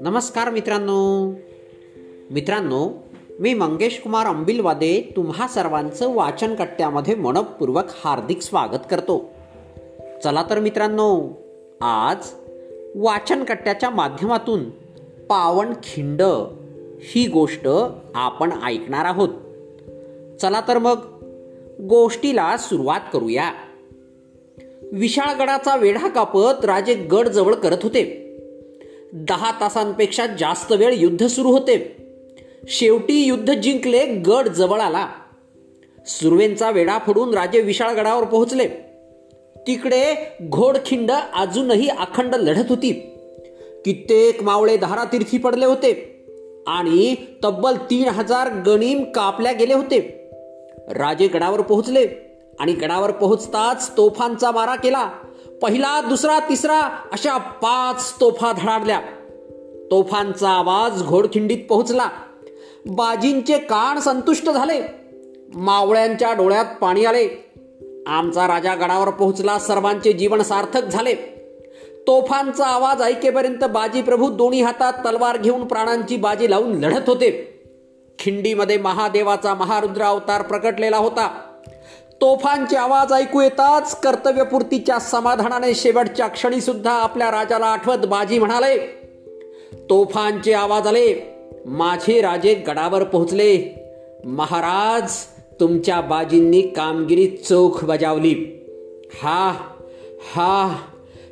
नमस्कार मित्रांनो. मित्रांनो मी मंगेश कुमार अंबिलवादे तुम्हा सर्वांचं वाचन कट्ट्यामध्ये मनपूर्वक हार्दिक स्वागत करतो. चला तर मित्रांनो आज वाचन कट्ट्याच्या माध्यमातून पावन खिंड ही गोष्ट आपण ऐकणार आहोत. चला तर मग गोष्टीला सुरुवात करूया. विशाळगडाचा वेढा कापत राजे गड जवळ करत होते. दहा तासांपेक्षा जास्त वेळ युद्ध सुरू होते. शेवटी युद्ध जिंकले गड जवळ आला. सुरवेंचा वेढा फोडून राजे विशाळगडावर पोहोचले. तिकडे घोडखिंड अजूनही अखंड लढत होती. कित्येक मावळे धारातीर्थी पडले होते आणि तब्बल तीन हजार गणीम कापल्या गेले होते. राजे गडावर पोहोचले. आणि गडावर पोहोचताच तोफांचा मारा केला. पहिला दुसरा तिसरा अशा पाच तोफा धडाडल्या. तोफांचा आवाज घोडखिंडीत पोहोचला. बाजींचे कान संतुष्ट झाले. मावळ्यांच्या डोळ्यात पाणी आले. आमचा राजा गडावर पोहोचला सर्वांचे जीवन सार्थक झाले. तोफांचा आवाज ऐकेपर्यंत बाजी प्रभू दोन्ही हातात तलवार घेऊन प्राणांची बाजी लावून लढत होते. खिंडीमध्ये महादेवाचा महारुद्र अवतार प्रकटलेला होता. तोफांचे आवाज ऐकू येताच कर्तव्यपूर्तीच्या समाधानाने शेवटच्या क्षणी सुद्धा आपल्या राजाला आठवत बाजी म्हणाले तोफांचे आवाज आले माझे राजे गडावर पोहोचले. महाराज तुमच्या बाजींनी कामगिरी चोख बजावली. हा हा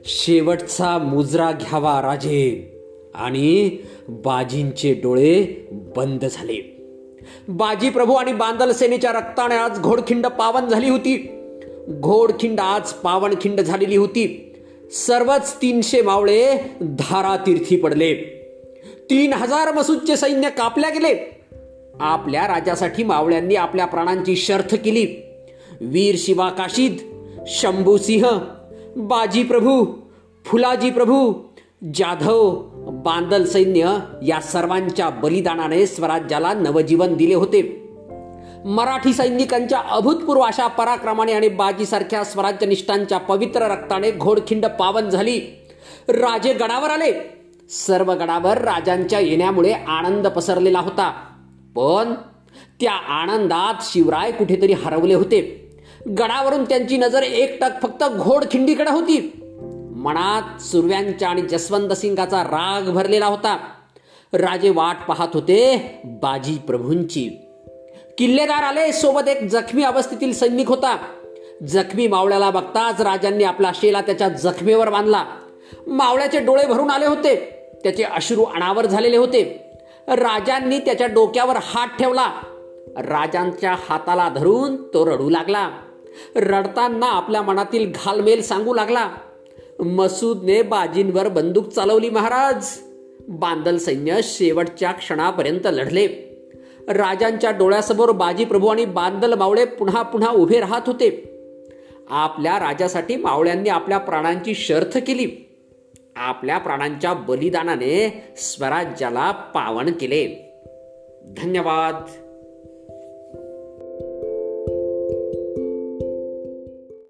शेवटचा मुजरा घ्यावा राजे. आणि बाजींचे डोळे बंद झाले. बाजी प्रभू आणि बांदल सेनेच्या रक्ताने आज घोडखिंड पावन झाली होती. घोडखिंड आज पावनखिंड झालेली होती. सर्वच तीनशे मावळे धारातीर्थी पडले. तीन हजार मसूदचे सैन्य कापल्या गेले. आपल्या राजासाठी मावळ्यांनी आपल्या प्राणांची शर्थ केली. वीर शिवा काशीद शंभूसिंह बाजी प्रभू फुलाजी प्रभू जाधव बांदल सैन्य या सर्वांच्या बलिदानाने स्वराज्याला नवजीवन दिले होते. मराठी सैनिकांच्या अभूतपूर्व अशा पराक्रमाने आणि बाजीसारख्या स्वराज्यनिष्ठांच्या पवित्र रक्ताने घोडखिंड पावन झाली. राजे गडावर आले. सर्व गडावर राजांच्या येण्यामुळे आनंद पसरलेला होता. पण त्या आनंदात शिवराय कुठेतरी हरवले होते. गडावरून त्यांची नजर एकटक फक्त घोडखिंडीकडे होती. मनात सुरव्यांच्या आणि जसवंत सिंगाचा राग भरलेला होता. राजे वाट पाहत होते बाजी प्रभूंची. किल्लेदार आले सोबत एक जखमी अवस्थेतील सैनिक होता. जखमी मावळ्याला बघताच राजांनी आपला शेला त्याच्या जखमेवर बांधला. मावळ्याचे डोळे भरून आले होते. त्याचे अश्रू अनावर झालेले होते. राजांनी त्याच्या डोक्यावर हात ठेवला. राजांच्या हाताला धरून तो रडू लागला. रडताना आपल्या मनातील घालमेल सांगू लागला. मसूदने बाजींवर बंदूक चालवली महाराज. बांदल सैन्य शेवटच्या क्षणापर्यंत लढले. राजांच्या डोळ्यासमोर बाजी प्रभू आणि बांदल मावळे पुन्हा पुन्हा उभे राहत होते. आपल्या राजासाठी मावळ्यांनी आपल्या प्राणांची शर्थ केली. आपल्या प्राणांच्या बलिदानाने स्वराज्याला पावन केले. धन्यवाद.